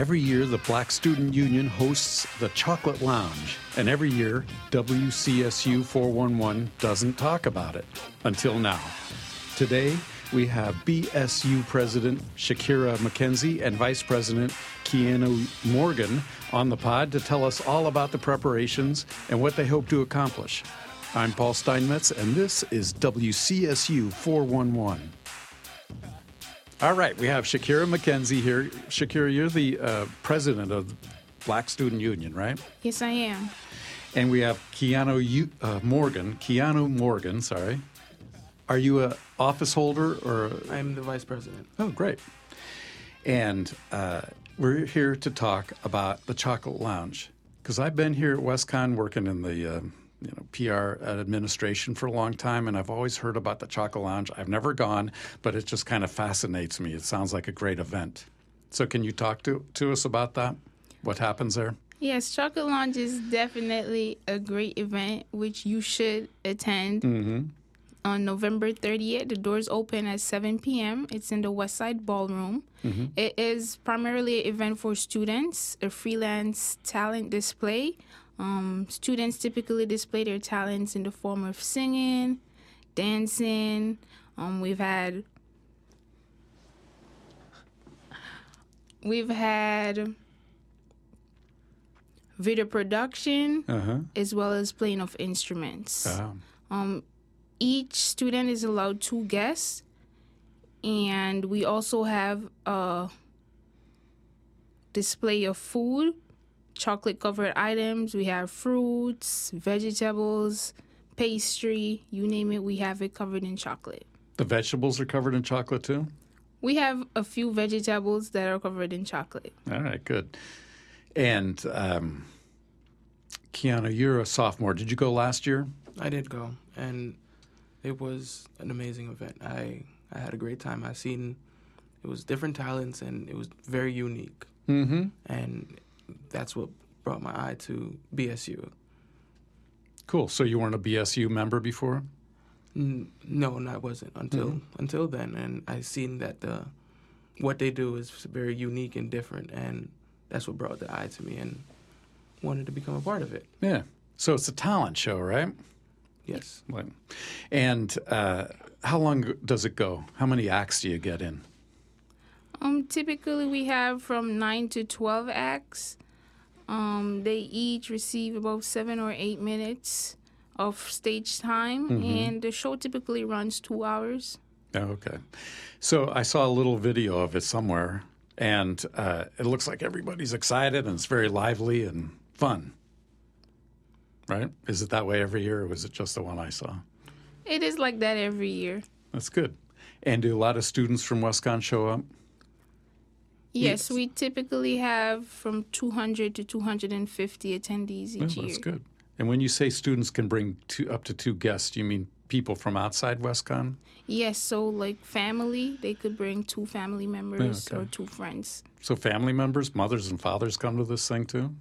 Every year, the Black Student Union hosts the Chocolate Lounge, and every year, WCSU 411 doesn't talk about it until now. Today, we have BSU President Shakira McKenzie and Vice President Keanu Morgan on the pod to tell us all about the preparations and what they hope to accomplish. I'm Paul Steinmetz, and this is WCSU 411. All right, we have Shakira McKenzie here. Shakira, you're the uh, president of Black Student Union, right? Yes, I am. And we have Keanu U- uh, Morgan. Keanu Morgan, sorry. Are you a office holder or? I'm the vice president. Oh, great. And uh, we're here to talk about the Chocolate Lounge because I've been here at WestConn working in the uh, you know PR administration for a long time, and I've always heard about the Chocolate Lounge. I've never gone, but it just kind of fascinates me. It sounds like a great event. So, can you talk to to us about that? What happens there? Yes, Chocolate Lounge is definitely a great event which you should attend. Mm-hmm. On November 30th, the doors open at 7 p.m. It's in the West Side Ballroom. It is primarily an event for students, a freelance talent display. Um, students typically display their talents in the form of singing, dancing. Um, we've had we've had video production Uh huh. as well as playing of instruments. Uh, Um, each student is allowed two guests, and we also have a display of food, chocolate covered items. We have fruits, vegetables, pastry, you name it, we have it covered in chocolate. the vegetables are covered in chocolate too. We have a few vegetables that are covered in chocolate. All right, good. And um, Keanu, you're a sophomore. Did you go last year? I did go, and it was an amazing event. I I had a great time. I seen it was different talents, and it was very unique. Mm-hmm. And that's what brought my eye to BSU. Cool. So you weren't a BSU member before? N- no, and I wasn't until until then, and I seen that the what they do is very unique and different, and that's what brought the eye to me, and wanted to become a part of it. Yeah. So it's a talent show, right? Yes. And uh, how long does it go? How many acts do you get in? Um, typically we have from nine to twelve acts. Um, they each receive about seven or eight minutes of stage time, and the show typically runs two hours. Oh, okay. So I saw a little video of it somewhere, and uh, it looks like everybody's excited and it's very lively and fun. Right? Is it that way every year, or was it just the one I saw? It is like that every year. That's good. And do a lot of students from WestConn show up? Yes, we typically have from 200 to 250 attendees each oh, year. that's good. And when you say students can bring two, up to two guests, you mean people from outside WestConn? Yes, so like family, they could bring two family members oh, okay. or two friends. So family members, mothers and fathers come to this thing too?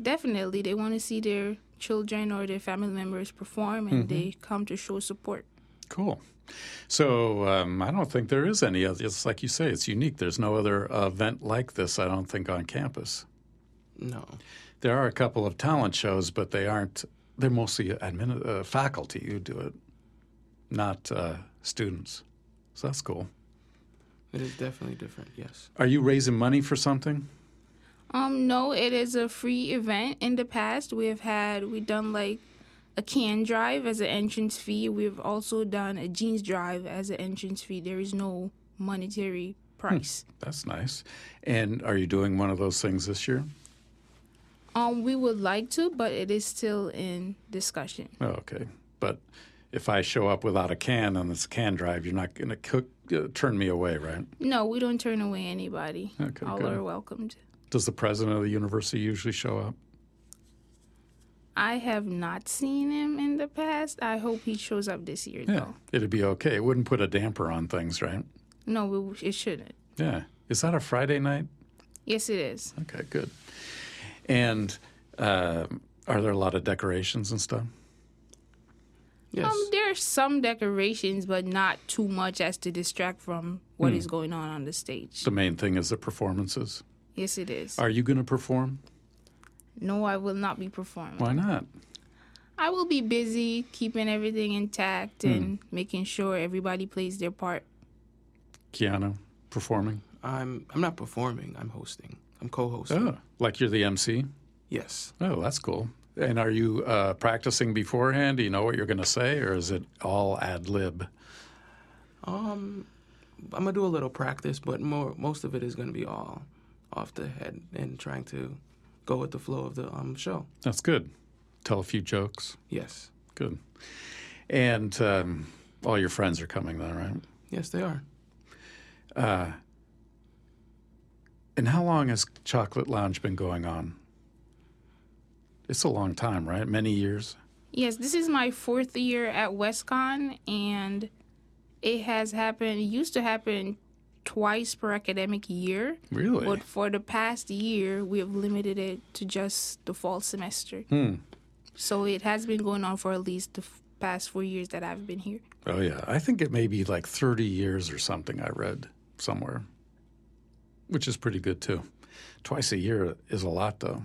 Definitely, they want to see their children or their family members perform, and mm-hmm. they come to show support. Cool. So um, I don't think there is any other. It's like you say, it's unique. There's no other event like this, I don't think, on campus. No. There are a couple of talent shows, but they aren't. They're mostly admin, uh, faculty who do it, not uh, students. So that's cool. It is definitely different. Yes. Are you raising money for something? Um, no, it is a free event. In the past, we have had we done like a can drive as an entrance fee. We've also done a jeans drive as an entrance fee. There is no monetary price. That's nice. And are you doing one of those things this year? Um, we would like to, but it is still in discussion. Oh, okay. But if I show up without a can on this can drive, you're not going to cook, uh, turn me away, right? No, we don't turn away anybody. Okay, All good. are welcomed. Does the president of the university usually show up? I have not seen him in the past. I hope he shows up this year, Yeah, though. it'd be okay. It wouldn't put a damper on things, right? No, it, it shouldn't. Yeah. Is that a Friday night? Yes, it is. Okay, good. And uh, are there a lot of decorations and stuff? Yes. Um, there are some decorations, but not too much as to distract from what Hmm. is going on on the stage. The main thing is the performances. Yes, it is. Are you going to perform? No, I will not be performing. Why not? I will be busy keeping everything intact and making sure everybody plays their part. Keanu, performing? I'm I'm not performing. I'm hosting. I'm co-hosting. Oh, like you're the MC? Yes. Oh, that's cool. And are you uh, practicing beforehand? Do you know what you're going to say, or is it all ad lib? Um, I'm gonna do a little practice, but more most of it is gonna be all off the head and trying to go with the flow of the um show. That's good. Tell a few jokes. Yes. Good. And um, all your friends are coming then, right? Yes, they are. Uh, and how long has Chocolate Lounge been going on? It's a long time, right? Many years. Yes, this is my fourth year at WestConn, and it has happened. It used to happen twice per academic year, Really? but for the past year, we have limited it to just the fall semester. Hmm. So it has been going on for at least the f- past four years that I've been here. Oh yeah, I think it may be like 30 years or something. I read somewhere, which is pretty good too. Twice a year is a lot, though.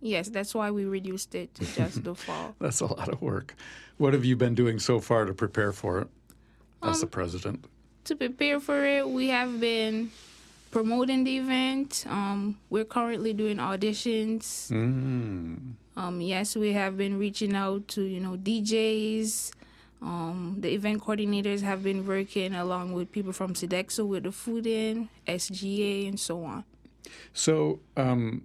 Yes, that's why we reduced it to just the fall. That's a lot of work. What have you been doing so far to prepare for it as Um, the president? To prepare for it, we have been promoting the event. Um, we're currently doing auditions. Mm. Um, yes, we have been reaching out to you know DJs. Um, the event coordinators have been working along with people from Sodexo with the food in, SGA, and so on. So um,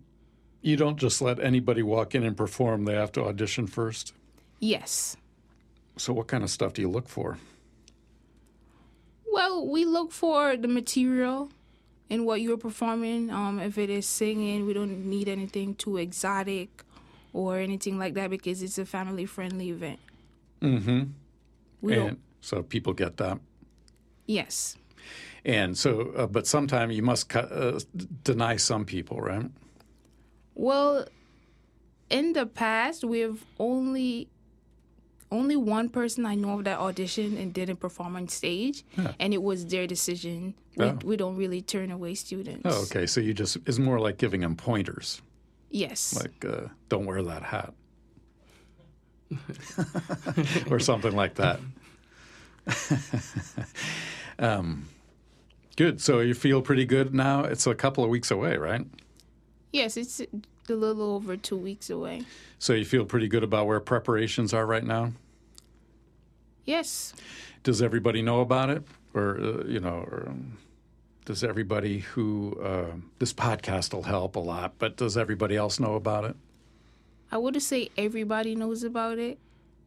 you don't just let anybody walk in and perform; they have to audition first. Yes. So what kind of stuff do you look for? Well, we look for the material in what you're performing. Um, if it is singing, we don't need anything too exotic or anything like that because it's a family friendly event. Mm-hmm. We and don't. so people get that. Yes. And so, uh, but sometime you must cut, uh, deny some people, right? Well, in the past, we've only only one person I know of that auditioned and didn't perform on stage, Yeah. and it was their decision. We, Oh. we don't really turn away students. Oh, okay. So you just it's more like giving them pointers, Yes. like uh, don't wear that hat, or something like that. um, good. So you feel pretty good now. It's a couple of weeks away, right? yes, it's a little over two weeks away. So you feel pretty good about where preparations are right now. Yes. Does everybody know about it, or uh, you know, or, um, does everybody who uh, this podcast will help a lot? But does everybody else know about it? I wouldn't say everybody knows about it.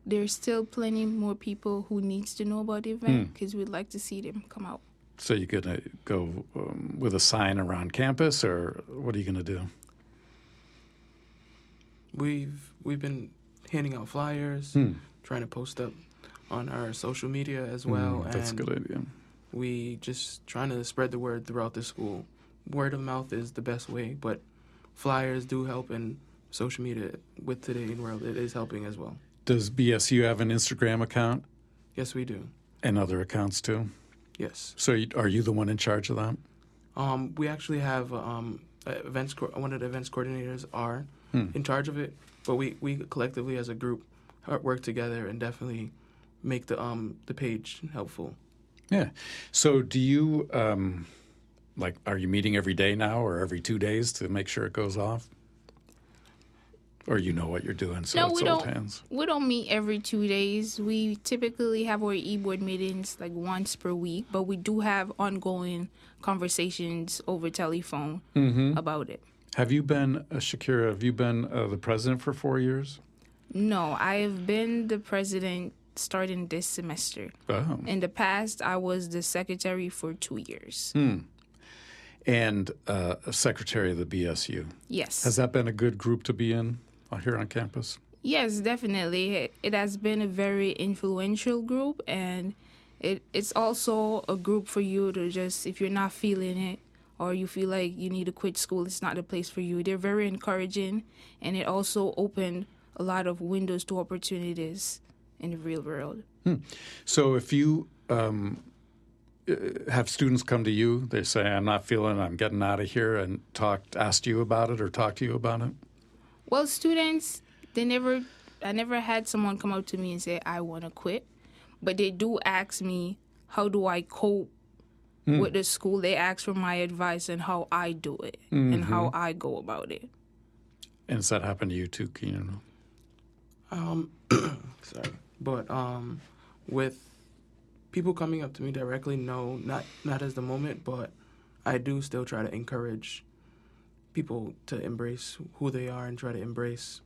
There's still plenty more people who needs to know about the event because we'd like to see them come out. So you're gonna go um, with a sign around campus, or what are you gonna do? We've we've been handing out flyers, trying to post up on our social media as well, Mm, that's a good idea. we just trying to spread the word throughout the school. Word of mouth is the best way, but flyers do help, and social media with today's world it is helping as well. Does BSU have an Instagram account Yes, we do. and other accounts too? Yes. So are you the one in charge of that? Um, we actually have um, uh, events. Co- one of the events coordinators are Hmm. in charge of it, but we, we collectively as a group work together and definitely make the um the page helpful. Yeah. So do you um, like? Are you meeting every day now, or every two days to make sure it goes off? Or you know what you're doing, so no, it's we don't. hands. We don't meet every two days. We typically have our e-board meetings like once per week, but we do have ongoing conversations over telephone Mm-hmm. about it. Have you been, uh, Shakira? Have you been uh, the president for four years? No, I have been the president starting this semester. Oh. In the past, I was the secretary for two years. Hmm. And uh, a secretary of the BSU. Yes. Has that been a good group to be in here on campus? Yes, definitely. It, it has been a very influential group, and it, it's also a group for you to just, if you're not feeling it or you feel like you need to quit school, it's not the place for you. They're very encouraging, and it also opened a lot of windows to opportunities in the real world. So if you um, uh, have students come to you? They say, "I'm not feeling. it, I'm getting out of here," and talk, asked you about it, or talk to you about it. Well, students, they never, I never had someone come up to me and say, I want to quit. But they do ask me, how do I cope with the school? They ask for my advice and how I do it and how I go about it. And does that happen to you too, Keenan? Um, sorry, but um, with people coming up to me directly, no, not not as the moment, but I do still try to encourage people to embrace who they are and try to embrace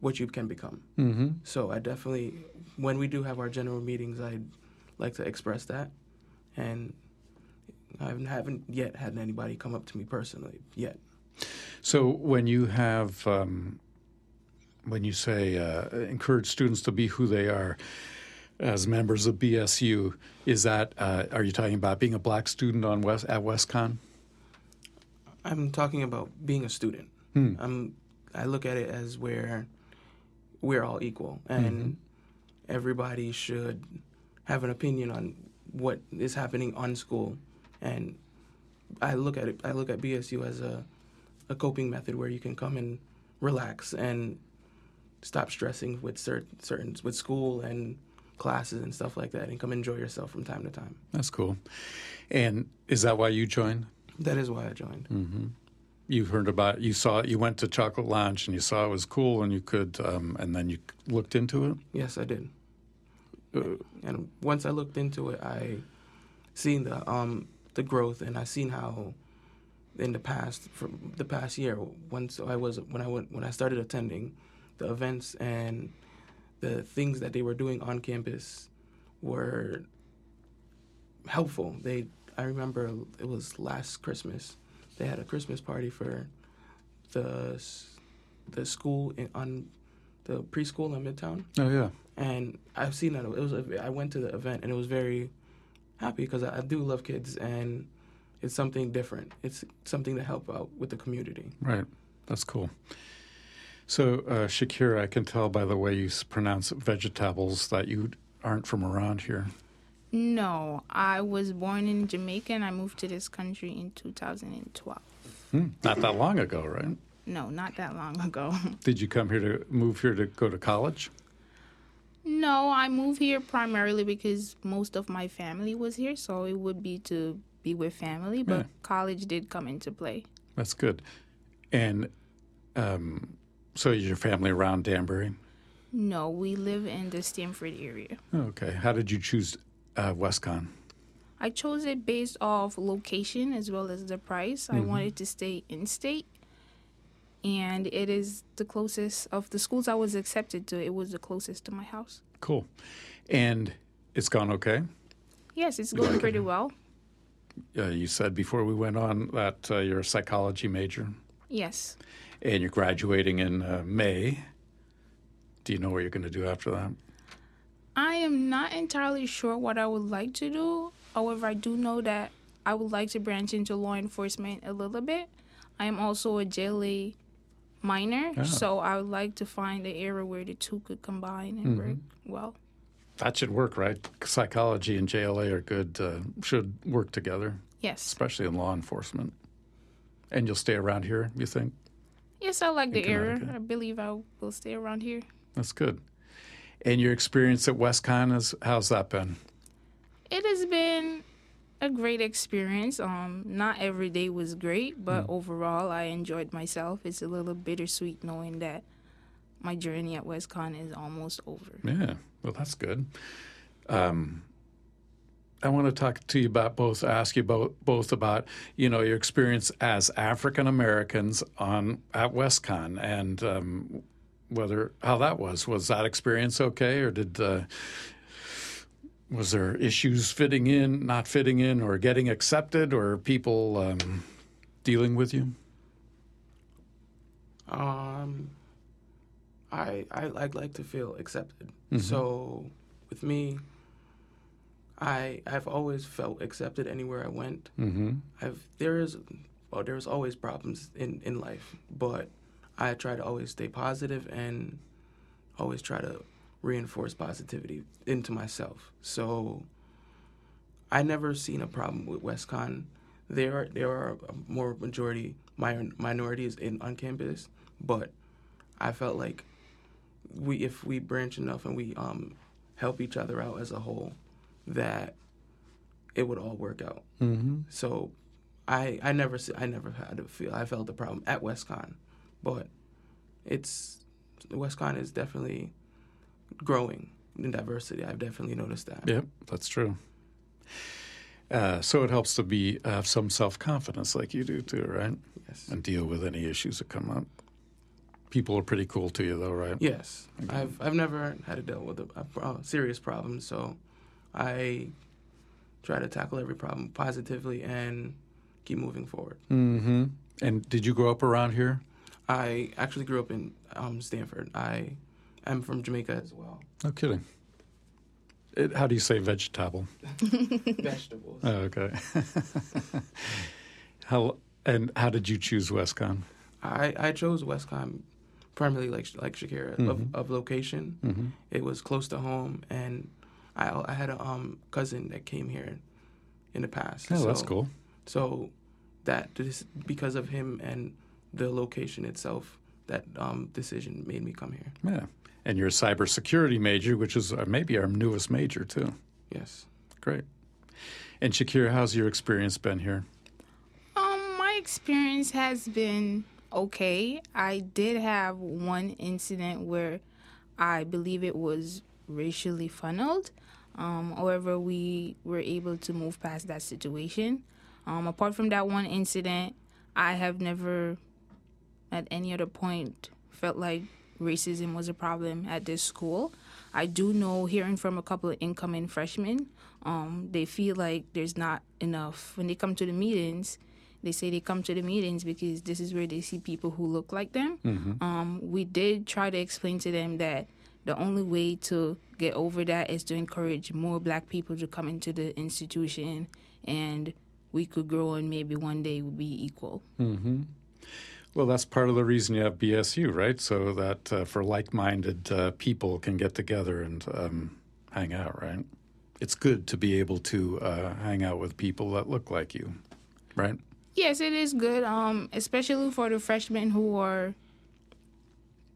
what you can become. Mm-hmm. So I definitely, when we do have our general meetings, I'd like to express that, and I haven't yet had anybody come up to me personally yet. So when you have, um, when you say uh, encourage students to be who they are as members of BSU, is that uh, are you talking about being a black student on West at WestConn? I'm talking about being a student. Hmm. I'm, I look at it as where we're all equal, and everybody should have an opinion on what is happening on school. And I look at it. I look at BSU as a a coping method where you can come and relax and stop stressing with certain certain with school and classes and stuff like that, and come enjoy yourself from time to time. That's cool. And is that why you joined? That is why I joined. Mm-hmm. You heard about, you saw, you went to Chocolate Lounge and you saw it was cool, and you could, um, and then you looked into it. Yes, I did. Uh, and once I looked into it, I seen the um the growth, and I seen how in the past, for the past year, once I was when I went when I started attending the events and the things that they were doing on campus were helpful. They I remember it was last Christmas. They had a Christmas party for the the school in, on the preschool in Midtown oh yeah. and I've seen that. It was a, I went to the event and it was very happy because I, I do love kids and it's something different. It's something to help out with the community. Right. That's cool. So, uh, Shakira, I can tell by the way you pronounce vegetables that you aren't from around here. No, I was born in Jamaica and I moved to this country in 2012. Hmm. Not that long ago, right? No, not that long ago. Did you come here to move here to go to college? no, I moved here primarily because most of my family was here, so it would be to be with family, but Yeah. college did come into play. That's good. And um, so is your family around Danbury? No, we live in the Stamford area. Okay. How did you choose uh, WestConn? I chose it based off location as well as the price. I wanted to stay in state. And it is the closest of the schools I was accepted to, it was the closest to my house. Cool. And it's gone okay? Yes, it's going pretty well. Uh, you said before we went on that uh, you're a psychology major Yes. and you're graduating in uh, May. Do you know what you're going to do after that? I am not entirely sure what I would like to do. However, I do know that I would like to branch into law enforcement a little bit. I am also a JLA minor, Ah. so I would like to find an area where the two could combine and work well. That should work, right? Psychology and JLA are good, uh, should work together, Yes. especially in law enforcement. And you'll stay around here, you think? Yes, I like In the area. I believe I will stay around here. That's good. And your experience at WestConn is how's that been? It has been a great experience. Um, not every day was great, but overall, I enjoyed myself. It's a little bittersweet knowing that my journey at WestConn is almost over. Yeah, well, that's good. Um, I want to talk to you about both. Ask you both both about you know your experience as African Americans on at WestConn and um, whether how that was. Was that experience okay, or did uh, was there issues fitting in, not fitting in, or getting accepted, or people um, dealing with you? Um, I I I'd like to feel accepted. So with me, I I've always felt accepted anywhere I went. Mm-hmm. I've there is well there's always problems in in life, but I try to always stay positive and always try to reinforce positivity into myself. So I never seen a problem with WestConn. There are there are more majority minor, minorities in on campus, but I felt like we if we branch enough and we um, help each other out as a whole, that it would all work out. Mm-hmm. So I I never I never had to feel I felt the problem at WestConn, but it's WestConn is definitely growing in diversity. I've definitely noticed that. Yep, that's true. Uh, so it helps to be have some self confidence, like you do too, right? Yes. And deal with any issues that come up. People are pretty cool to you, though, right? Yes, I've I've never had to deal with a, a serious problem, so I try to tackle every problem positively and keep moving forward. Mm-hmm. And did you grow up around here? I actually grew up in um, Stamford. I am from Jamaica as well. No kidding. It, how do you say vegetable? Vegetables. Oh, okay. how and how did you choose WestConn? I, I chose WestConn primarily like like Shakira Mhm. of, of location. Mm-hmm. It was close to home, and I I had a um cousin that came here in the past. Oh, that's cool. So that just because of him and the location itself, that um, decision made me come here. Yeah. And you're a cybersecurity major, which is uh, maybe our newest major too. Yes. Great. And Shakira, how's your experience been here? Um, my experience has been okay. I did have one incident where I believe it was racially funneled. Um, however, we were able to move past that situation. Um, apart from that one incident, I have never, at any other point, felt like racism was a problem at this school. I do know, hearing from a couple of incoming freshmen, um, they feel like there's not enough. When they come to the meetings, they say they come to the meetings because this is where they see people who look like them. Um, we did try to explain to them that the only way to get over that is to encourage more black people to come into the institution and we could grow and maybe one day we'll be equal. Mm-hmm. Well, that's part of the reason you have BSU, right? So that uh, for like-minded uh, people can get together and um, hang out, right? It's good to be able to uh, hang out with people that look like you, right? Yes, it is good, um, especially for the freshmen who are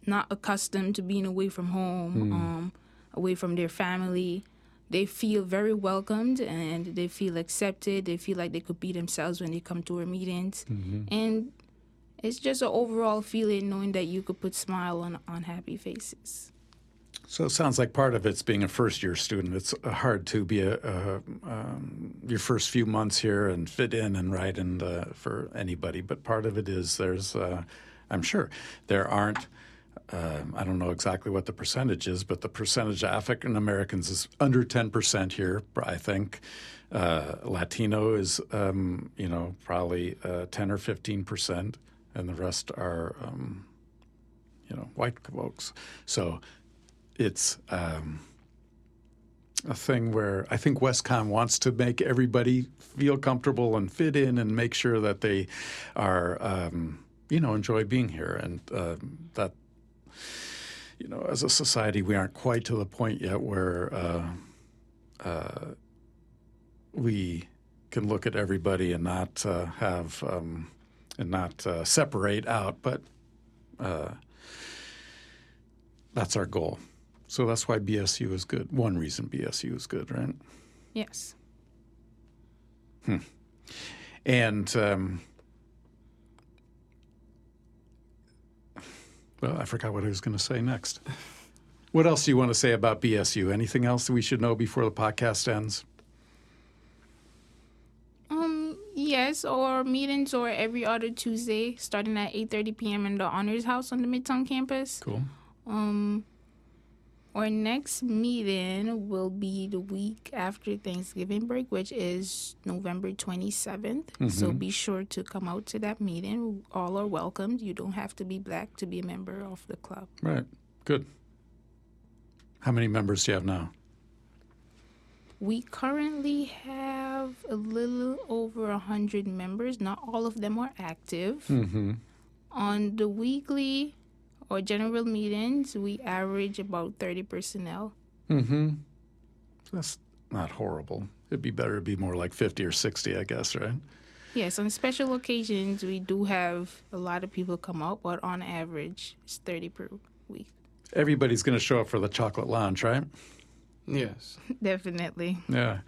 not accustomed to being away from home, um, away from their family. They feel very welcomed and they feel accepted. They feel like they could be themselves when they come to our meetings. And it's just an overall feeling knowing that you could put smile on on happy faces. So it sounds like part of it's being a first-year student. It's uh, hard to be a, a um, your first few months here and fit in and right uh, for anybody. But part of it is there's, uh, I'm sure, there aren't. Uh, I don't know exactly what the percentage is, but the percentage of African Americans is under 10% here. I think uh, Latino is, um, you know, probably uh, 10 or 15%, and the rest are, um, you know, white folks. So it's um, a thing where I think WestConn wants to make everybody feel comfortable and fit in and make sure that they are, um, you know, enjoy being here. And um, that, you know, as a society, we aren't quite to the point yet where uh, uh, we can look at everybody and not uh, have um, and not uh, separate out, but uh, that's our goal. So that's why BSU is good. One reason BSU is good, right? Yes. Hmm. And um, well, I forgot what I was going to say next. What else do you want to say about BSU? Anything else that we should know before the podcast ends? Um, yes, or meetings or every other Tuesday starting at 8:30 p.m. in the Honors House on the Midtown campus. Cool. Um, our next meeting will be the week after Thanksgiving break, which is November 27th. So be sure to come out to that meeting. All are welcomed. You don't have to be black to be a member of the club. Right. Good. How many members do you have now? We currently have a little over a 100 members. Not all of them are active. Mm-hmm. On the weekly or general meetings, we average about 30 personnel. Mm-hmm. That's not horrible. It'd be better to be more like 50 or 60, I guess, right? Yes, on special occasions, we do have a lot of people come out, but on average, it's 30 per week. Everybody's going to show up for the chocolate lounge, right? Yes. Definitely. Yeah.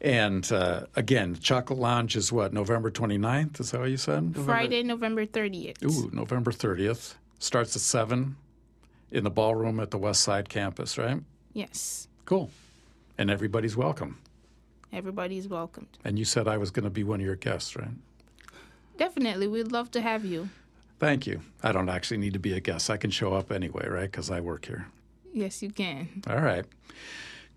And uh, again, chocolate lounge is what, November 29th? Is that what you said? Friday, November 30th. Ooh, November 30th. Starts at 7 in the ballroom at the West Side campus, right? Yes, Cool. And everybody's welcome. everybody's welcomed. And you said I was going to be one of your guests, right? Definitely, we'd love to have you. Thank you. I don't actually need to be a guest. I can show up anyway, right? Because I work here. Yes, you can. All right.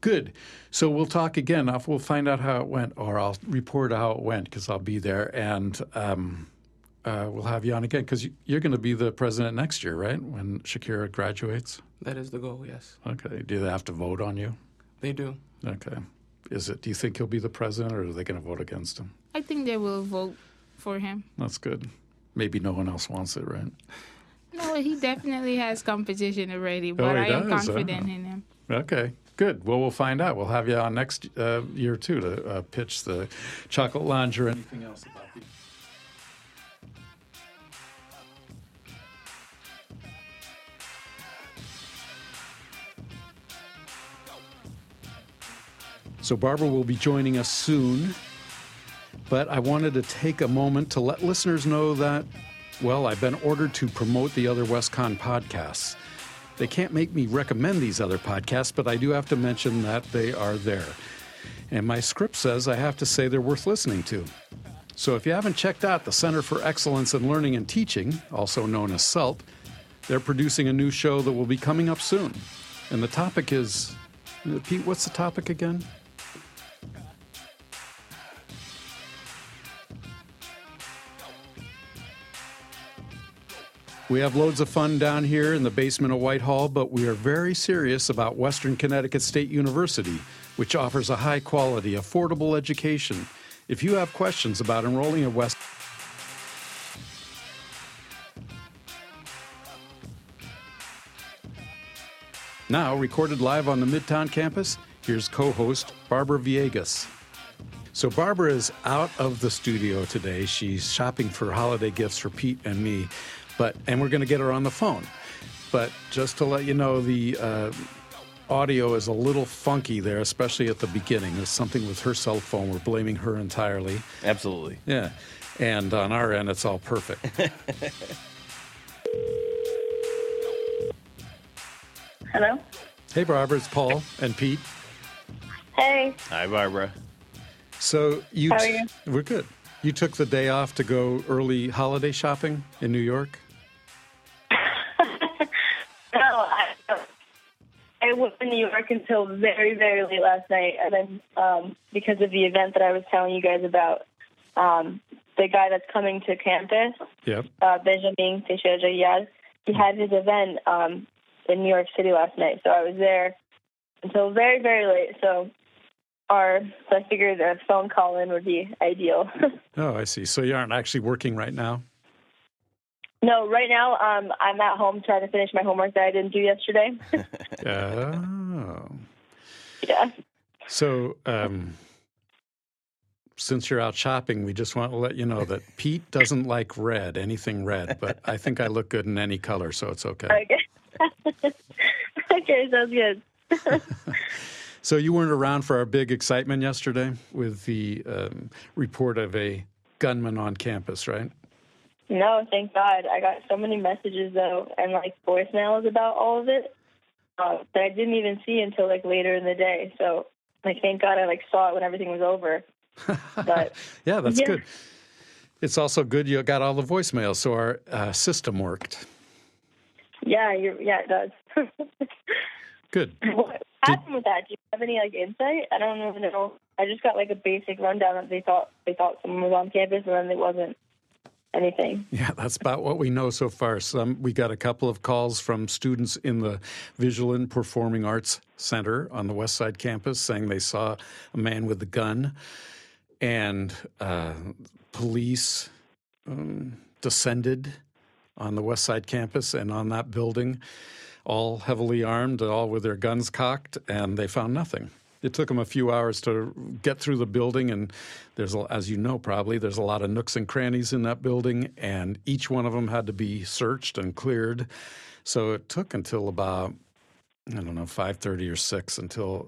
Good. So we'll talk again. We'll find out how it went, or I'll report how it went because I'll be there, and um, uh, we'll have you on again because you're going to be the president next year, right? When Shakira graduates. That is the goal, yes. Okay. Do they have to vote on you? They do. Okay. Is it? Do you think he'll be the president, or are they going to vote against him? I think they will vote for him. That's good. Maybe no one else wants it, right? No, he definitely has competition already, but Oh, he I am does, confident huh? in him. Okay, good. Well, we'll find out. We'll have you on next uh, year too to uh, pitch the chocolate lounge or anything else about the. So Barbara will be joining us soon, but I wanted to take a moment to let listeners know that, well, I've been ordered to promote the other WestConn podcasts. They can't make me recommend these other podcasts, but I do have to mention that they are there. And my script says I have to say they're worth listening to. So if you haven't checked out the Center for Excellence in Learning and Teaching, also known as CELT, they're producing a new show that will be coming up soon. And the topic is uh, Pete, what's the topic again? We have loads of fun down here in the basement of Whitehall, but we are very serious about Western Connecticut State University, which offers a high quality, affordable education. If you have questions about enrolling at West, now recorded live on the Midtown campus, here's co host Barbara Viegas. So Barbara is out of the studio today. She's shopping for holiday gifts for Pete and me, but and we're going to get her on the phone. But just to let you know, the uh, audio is a little funky there, especially at the beginning. There's something with her cell phone. We're blaming her entirely. Absolutely. Yeah, and on our end, it's all perfect. Hello. hey, Barbara, it's Paul and Pete. Hey. Hi, Barbara. So you, How are you? we're good. You took the day off to go early holiday shopping in New York. Was in New York until very, very late last night, and then um, because of the event that I was telling you guys about, um, the guy that's coming to campus, Yep. uh, Benjamin Teixeira Diaz, he had his event um, in New York City last night, so I was there until very, very late. So, our so I figured a phone call in would be ideal. Oh, I see. So you aren't actually working right now. No, right now um, I'm at home trying to finish my homework that I didn't do yesterday. Oh. yeah. So, um, since you're out shopping, we just want to let you know that Pete doesn't like red, anything red, but I think I look good in any color, so it's okay. Okay. okay, sounds good. So, you weren't around for our big excitement yesterday with the um, report of a gunman on campus, right? No, thank God. I got so many messages though, and like voicemails about all of it uh, that I didn't even see until like later in the day. So, like, thank God I like saw it when everything was over. But Yeah, that's Yeah. good. It's also good you got all the voicemails, so our uh, system worked. yeah, you're, yeah, it does. Good. what happened with that? Do you have any like insight? I don't even know. I just got like a basic rundown that they thought they thought someone was on campus, and then it wasn't anything. Yeah, that's about what we know so far. Some we got a couple of calls from students in the Visual and Performing Arts Center on the West Side campus saying they saw a man with a gun, and uh, police um, descended on the West Side campus and on that building, all heavily armed, all with their guns cocked, and they found nothing. It took them a few hours to get through the building, and there's, as you know, probably there's a lot of nooks and crannies in that building, and each one of them had to be searched and cleared. So it took until about I don't know five thirty or six until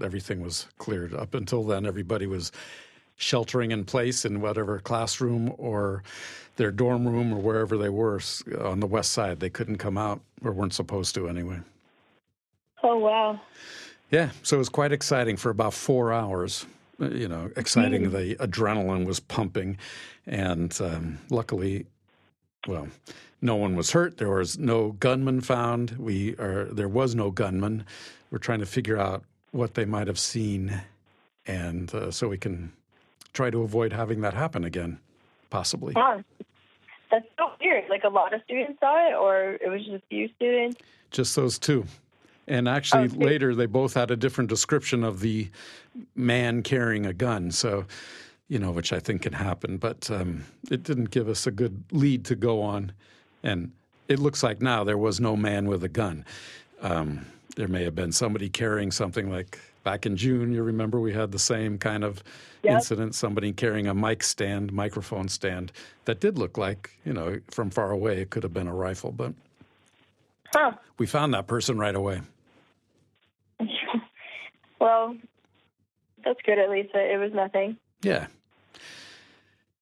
uh, everything was cleared. Up until then, everybody was sheltering in place in whatever classroom or their dorm room or wherever they were on the west side. They couldn't come out or weren't supposed to anyway. Oh wow. Yeah, so it was quite exciting for about four hours. Uh, You know, exciting. Mm. The adrenaline was pumping, and um, luckily, well, no one was hurt. There was no gunman found. We are there was no gunman. We're trying to figure out what they might have seen, and uh, so we can try to avoid having that happen again, possibly. Huh. That's so weird. Like a lot of students saw it, or it was just a few students. Just those two. And actually, later they both had a different description of the man carrying a gun. So, you know, which I think can happen, but um, it didn't give us a good lead to go on. And it looks like now there was no man with a gun. Um, there may have been somebody carrying something like back in June. You remember we had the same kind of Yep. incident somebody carrying a mic stand, microphone stand that did look like, you know, from far away it could have been a rifle, but Huh. we found that person right away. Well, that's good at least. It was nothing. Yeah.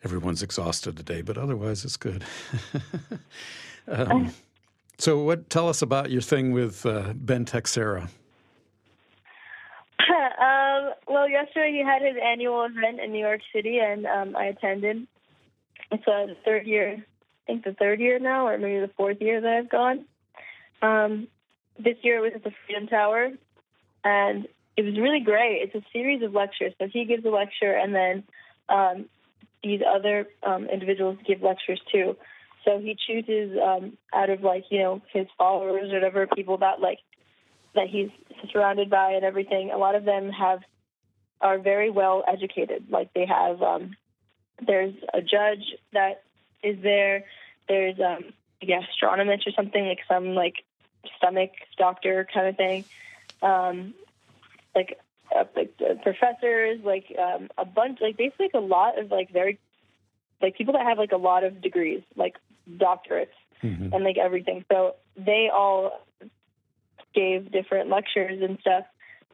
Everyone's exhausted today, but otherwise it's good. um, so, what? Tell us about your thing with uh, Ben Teixeira. um, well, yesterday he had his annual event in New York City, and um, I attended. It's uh, the third year, I think the third year now, or maybe the fourth year that I've gone. Um, this year it was at the Freedom Tower, and it was really great. It's a series of lectures. So he gives a lecture, and then um, these other um, individuals give lectures too. So he chooses um, out of like you know his followers or whatever people that like that he's surrounded by and everything. A lot of them have are very well educated. Like they have um, there's a judge that is there. There's um, a gastronomist or something like some like stomach doctor kind of thing. Um, like uh, like uh, professors, like um, a bunch, like basically like a lot of like very like people that have like a lot of degrees, like doctorates Mhm. and like everything. So they all gave different lectures and stuff,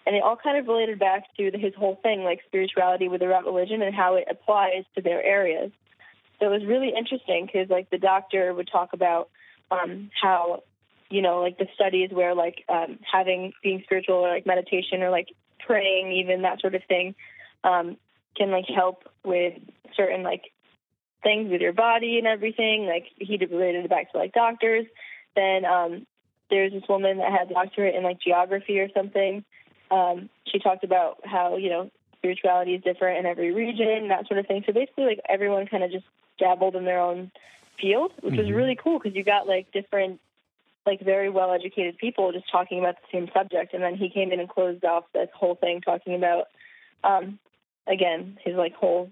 and it all kind of related back to the, his whole thing, like spirituality with without religion and how it applies to their areas. So it was really interesting because like the doctor would talk about um, how you know like the studies where like um, having being spiritual or like meditation or like praying even that sort of thing um, can like help with certain like things with your body and everything. Like he related it back to like doctors. Then um, there's this woman that had a doctorate in like geography or something. Um, she talked about how you know spirituality is different in every region, that sort of thing. So basically, like everyone kind of just dabbled in their own field, which was Mhm. really cool because you got like different, like very well educated people just talking about the same subject. And then he came in and closed off this whole thing talking about, um, again, his like whole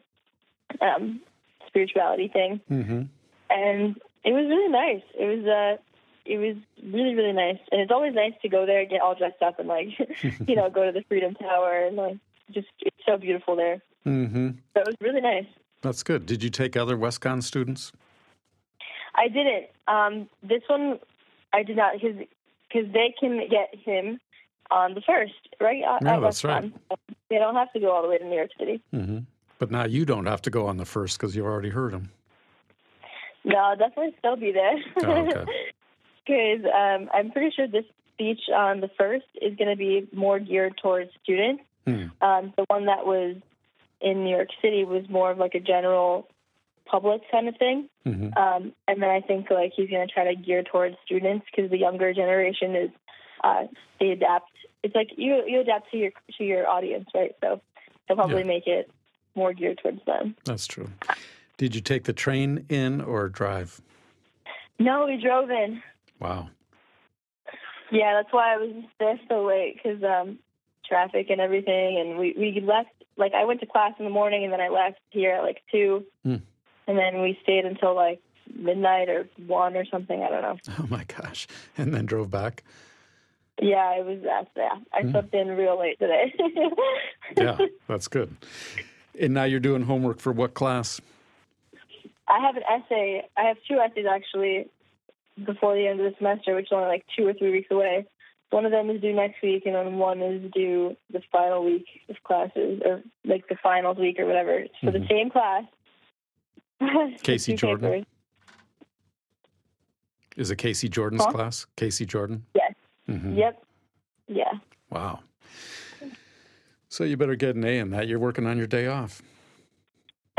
um, spirituality thing Mm-hmm. and it was really nice. It was uh, it was really really nice, and it's always nice to go there, get all dressed up, and like you know go to the Freedom Tower, and like just it's so beautiful there. Mm-hmm. So it was really nice. That's good. Did you take other WestConn students? I didn't. Um, this one I did not because because they can get him on the first, right? At- Yeah, that's right. They don't have to go all the way to New York City. Mm-hmm. But now you don't have to go on the first because you've already heard them. No, I'll definitely still be there. Oh, okay. Because um, I'm pretty sure this speech on the first is going to be more geared towards students. Hmm. Um, the one that was in New York City was more of like a general public kind of thing. Mm-hmm. Um, and then I think like he's going to try to gear towards students because the younger generation is uh, they adapt. It's like you you adapt to your to your audience, right? So he'll probably Yeah. make it more geared towards them. That's true. Did you take the train in or drive? No, we drove in. Wow. Yeah, that's why I was there so late because um, traffic and everything. And we we left like I went to class in the morning and then I left here at like two, Hmm. And then we stayed until like midnight or one or something. I don't know. Oh my gosh. And then drove back? Yeah, it was that. Yeah, I Mm. slept in real late today. Yeah, that's good. And now you're doing homework for what class? I have an essay. I have two essays actually before the end of the semester, which is only like two or three weeks away. One of them is due next week, and then one is due the final week of classes, or like the finals week or whatever. It's for the same class. Casey Jordan? Is it Casey Jordan's Huh? class? Casey Jordan? Yes. hmm Yep. Yeah. Wow. So you better get an A in that. You're working on your day off.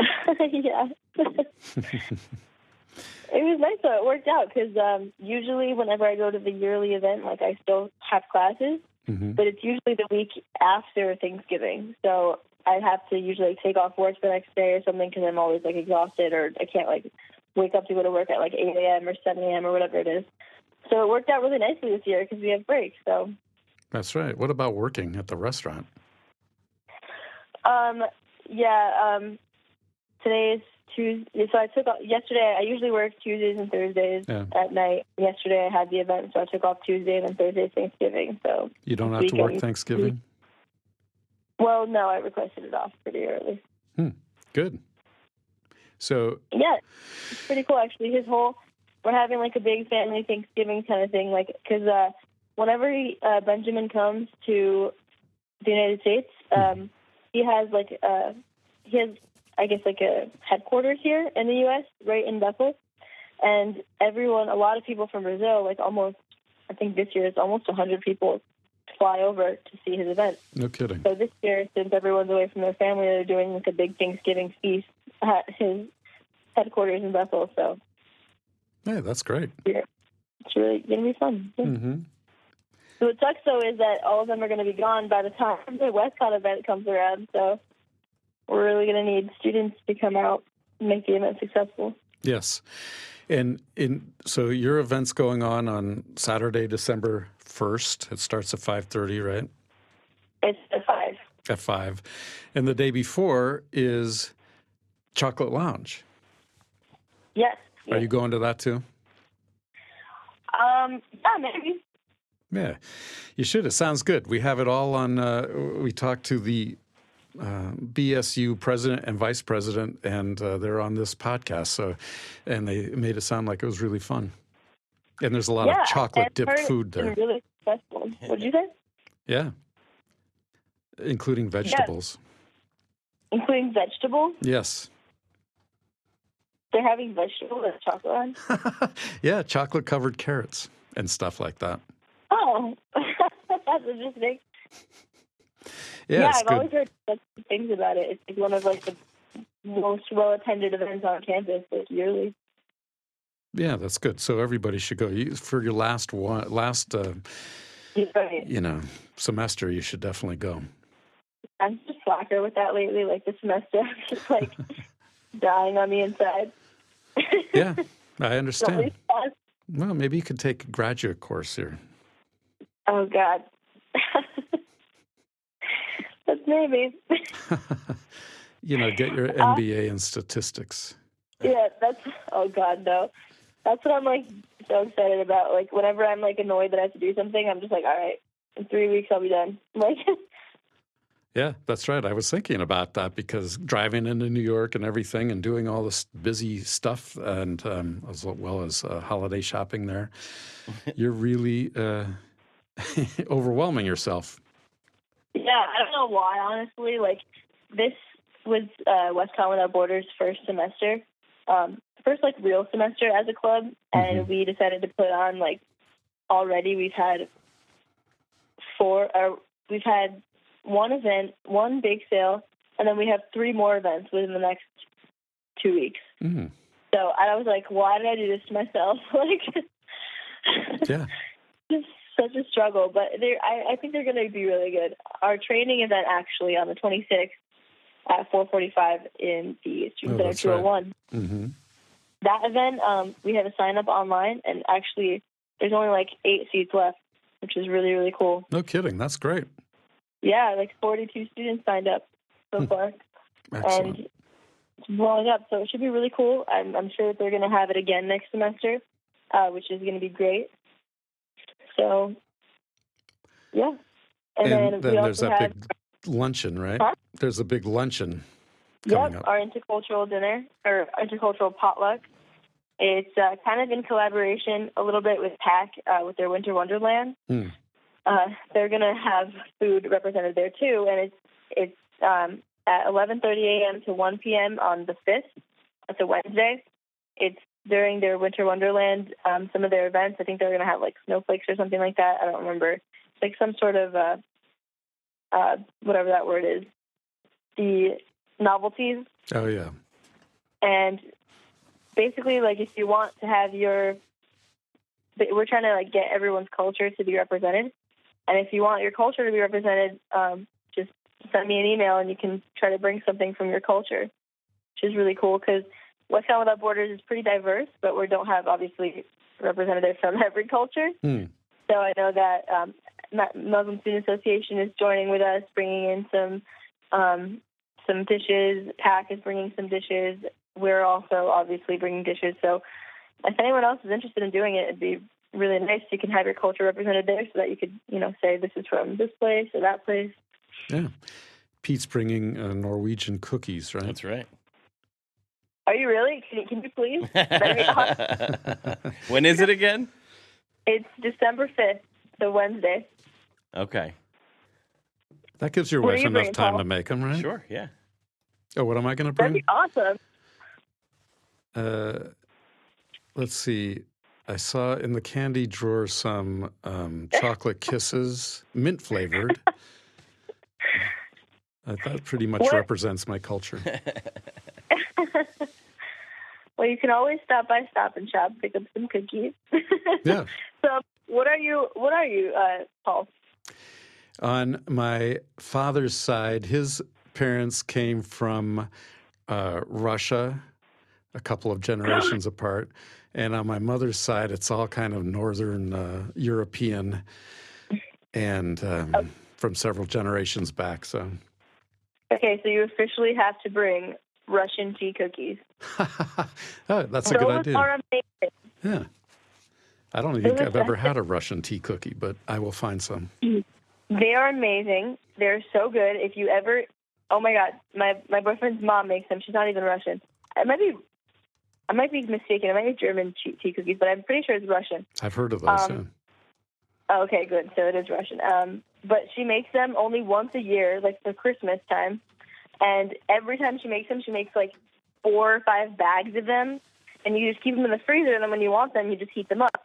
yeah. it was nice though. It worked out because um, usually whenever I go to the yearly event, like I still have classes, hmm but it's usually the week after Thanksgiving. So I have to usually take off work the next day or something because I'm always like exhausted or I can't like wake up to go to work at like 8 a.m. or 7 a.m. or whatever it is. So it worked out really nicely this year because we have breaks. So That's right. What about working at the restaurant? um, yeah, um, today is Tuesday. So I took off yesterday. I usually work Tuesdays and Thursdays Yeah. at night. Yesterday I had the event, so I took off Tuesday and then Thursday Thanksgiving. So You don't have to work Weekend. Thanksgiving? Well, no, I requested it off pretty early. Hmm. Good. So, Yeah, it's pretty cool actually. His whole we're having like a big family Thanksgiving kind of thing, like because uh, whenever he, uh, Benjamin comes to the United States, um, he has like uh, he has I guess like a headquarters here in the U.S. right in Bethel, and everyone, a lot of people from Brazil, like almost I think this year it's almost a hundred people fly over to see his event. no kidding. So this year, since everyone's away from their family, they're doing like a big Thanksgiving feast at his headquarters in Bethel. So Hey, that's great. Yeah, it's really gonna be fun. Yeah. hmm So what sucks though is that all of them are gonna be gone by the time the WestConn event comes around. So we're really gonna need students to come out and make the event successful. Yes. And in so your event's going on on Saturday, December 1st. It starts at 5:30, right? It's at five. At 5. And the day before is Chocolate Lounge. Yes. Are you going to that too? Um. Yeah. Maybe. Yeah, you should. It sounds good. We have it all on. Uh, we talked to the uh, BSU president and vice president, and uh, they're on this podcast. So, and they made it sound like it was really fun. And there's a lot yeah. of chocolate dipped food there. Really successful. What'd you say? Yeah, including vegetables. Including vegetables. Yes. They're having vegetables at chocolate. Yeah, chocolate covered carrots and stuff like that. Oh, that's interesting. Yeah, Yeah, I've good. always heard such things about it. It's like one of like the most well attended events on campus, like yearly. Yeah, that's good. So everybody should go. You, for your last one, last uh, Right. you know semester, you should definitely go. I'm just slacker with that lately. Like this semester, I'm just like dying on the inside. Yeah, I understand. Well, maybe you could take a graduate course here. Oh God. That's maybe. you know, get your Uh, MBA in statistics. yeah, that's. Oh God, no. That's what I'm like so excited about. Like whenever I'm like annoyed that I have to do something, I'm just like, all right, in three weeks I'll be done. Like. Yeah, that's right. I was thinking about that because driving into New York and everything and doing all this busy stuff and um, as well as uh, holiday shopping there, you're really uh, overwhelming yourself. Yeah, I don't know why, honestly. Like, this was uh, WestConn Without Borders' first semester, um, first like real semester as a club, and we decided to put on like already we've had four, or we've had one event, one big sale, and then we have three more events within the next two weeks. Mm, So I was like, why did I do this to myself? like, yeah. it's such a struggle, but they're, I, I think they're going to be really good. Our training event actually on the 26th at 4:45 in the Student Oh, Center that's right. 201. hmm That event, um, we have a sign up online, and actually, there's only like eight seats left, which is really really cool. No kidding. That's great. Yeah, like 42 students signed up so far, Excellent. and it's blowing up. So it should be really cool. I'm, I'm sure that they're going to have it again next semester, uh, which is going to be great. So yeah. And, And, then, then we there's also that have big luncheon, right? Huh? There's a big luncheon Yep, up. our intercultural dinner or intercultural potluck. It's uh, kind of in collaboration a little bit with PAC uh, with their Winter Wonderland. Hmm. Uh, they're going to have food represented there too, and it's it's um, at 11:30 a.m. to 1 p.m. on the 5th. That's a Wednesday. It's during their Winter Wonderland. Um, some of their events. I think they're going to have like snowflakes or something like that. I don't remember. It's like some sort of uh, uh, whatever that word is. The novelties Oh yeah. and basically like if you want to have your we're trying to like get everyone's culture to be represented and if you want your culture to be represented um, just send me an email and you can try to bring something from your culture which is really cool because WestConn without borders is pretty diverse but we don't have obviously representatives from every culture Hmm. so I know that um, Muslim Student Association is joining with us, bringing in some um, some dishes. PAC is bringing some dishes. We're also obviously bringing dishes. So if anyone else is interested in doing it, it'd be really nice. You can have your culture represented there, so that you could, you know, say this is from this place or that place. Yeah. Pete's bringing uh, Norwegian cookies, right? That's right. Are you really? Can you, can you please? That'd awesome. when is it again? It's December fifth, the Wednesday. Okay. That gives your What wife you enough time Paul? to make them, right? Sure. Yeah. Oh, what am I going to bring? That'd bring? be awesome. Uh, let's see. I saw in the candy drawer some um, chocolate kisses, mint flavored. Uh, that pretty much What? represents my culture. Well, you can always stop by Stop and Shop, pick up some cookies. Yeah. So, what are you? What are you, uh, Paul? On my father's side, his parents came from uh, Russia, a couple of generations apart. And on my mother's side, it's all kind of northern uh, European and um, from several generations back. So, Okay, so you officially have to bring Russian tea cookies. oh, that's a Those good idea. are amazing. Yeah. I don't think I've ever had a Russian tea cookie, but I will find some. They are amazing. They're so good. If you ever, oh my god, my my boyfriend's mom makes them. She's not even Russian. It might be, I might be mistaken. It might be German tea, cookies, but I'm pretty sure it's Russian. I've heard of those. Um, Oh, okay, good. So it is Russian. Um, but she makes them only once a year, like for Christmas time. And every time she makes them, she makes like four or five bags of them. And you just keep them in the freezer, and then when you want them, you just heat them up.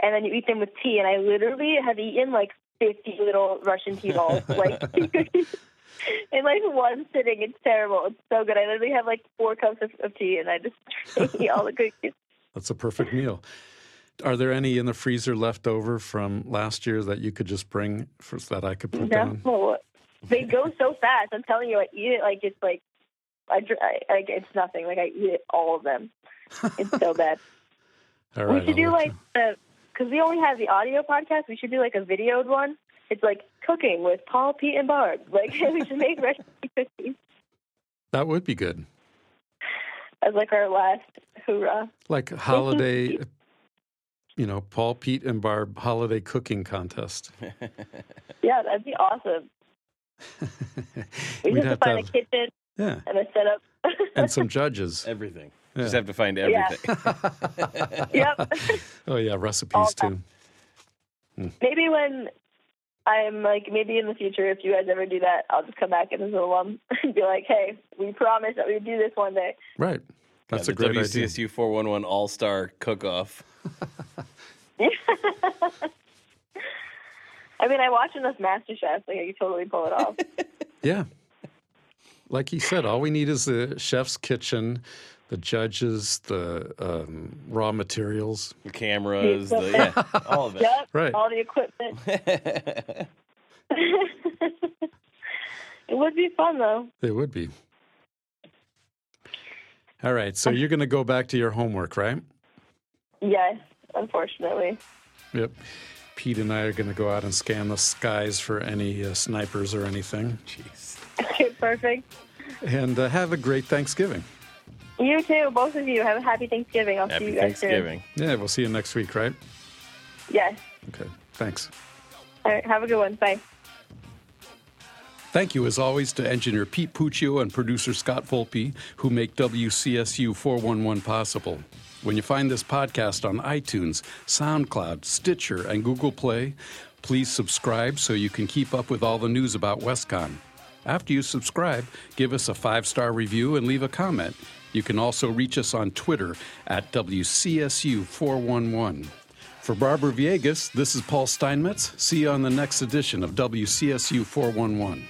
And then you eat them with tea. And I literally have eaten like 50 little Russian tea balls, like tea cookies. In like one sitting, it's terrible. It's so good. I literally have like four cups of, of tea, and I just eat all the cookies. That's a perfect meal. Are there any in the freezer left over from last year that you could just bring for, that I could put down? No, they go so fast. I'm telling you, I eat it like it's like I, dr- I like it's nothing. Like I eat it all of them. It's so bad. All we should I'll do let like the because we only have the audio podcast. We should do like a videoed one. It's like cooking with Paul, Pete, and Barb. Like we should make recipe cookies that would be good. as like our last hoorah. Like holiday, you know, Paul, Pete, and Barb holiday cooking contest. Yeah, that'd be awesome. We just have have to to find have, a kitchen yeah, and a setup. and some judges. Everything. Yeah. Just have to find Yeah. everything. yep. Oh yeah, recipes All too. Hmm. maybe when I'm like maybe in the future, if you guys ever do that, I'll just come back as an alum and be like, "Hey, we promised that we would do this one day." Right, that's Yeah, a great the idea. WCSU 411 All Star Cook Off. I mean, I watch enough MasterChef, like I could totally pull it off. Yeah. Like he said, all we need is the chef's kitchen, the judges, the um, raw materials. The cameras, the, yeah, all of it. yep, Right. all the equipment. it would be fun though. It would be. All right. So you're going to go back to your homework, right? Yes, unfortunately. Yep. Pete and I are going to go out and scan the skies for any uh, snipers or anything. Jeez. Okay, perfect. And uh, have a great Thanksgiving. You too, both of you. Have a happy Thanksgiving. I'll see Happy you guys Thanksgiving. Yeah, we'll see you next week, right? soon. Yes. Okay. Thanks. All right, have a good one. Bye. Thank you, as always, to engineer Pete Puccio and producer Scott Volpe, who make WCSU 411 possible. When you find this podcast on iTunes, SoundCloud, Stitcher, and Google Play, please subscribe so you can keep up with all the news about WestConn. After you subscribe, give us a five star review and leave a comment. You can also reach us on Twitter at WCSU411. For Barbara Viegas, this is Paul Steinmetz. See you on the next edition of WCSU 411.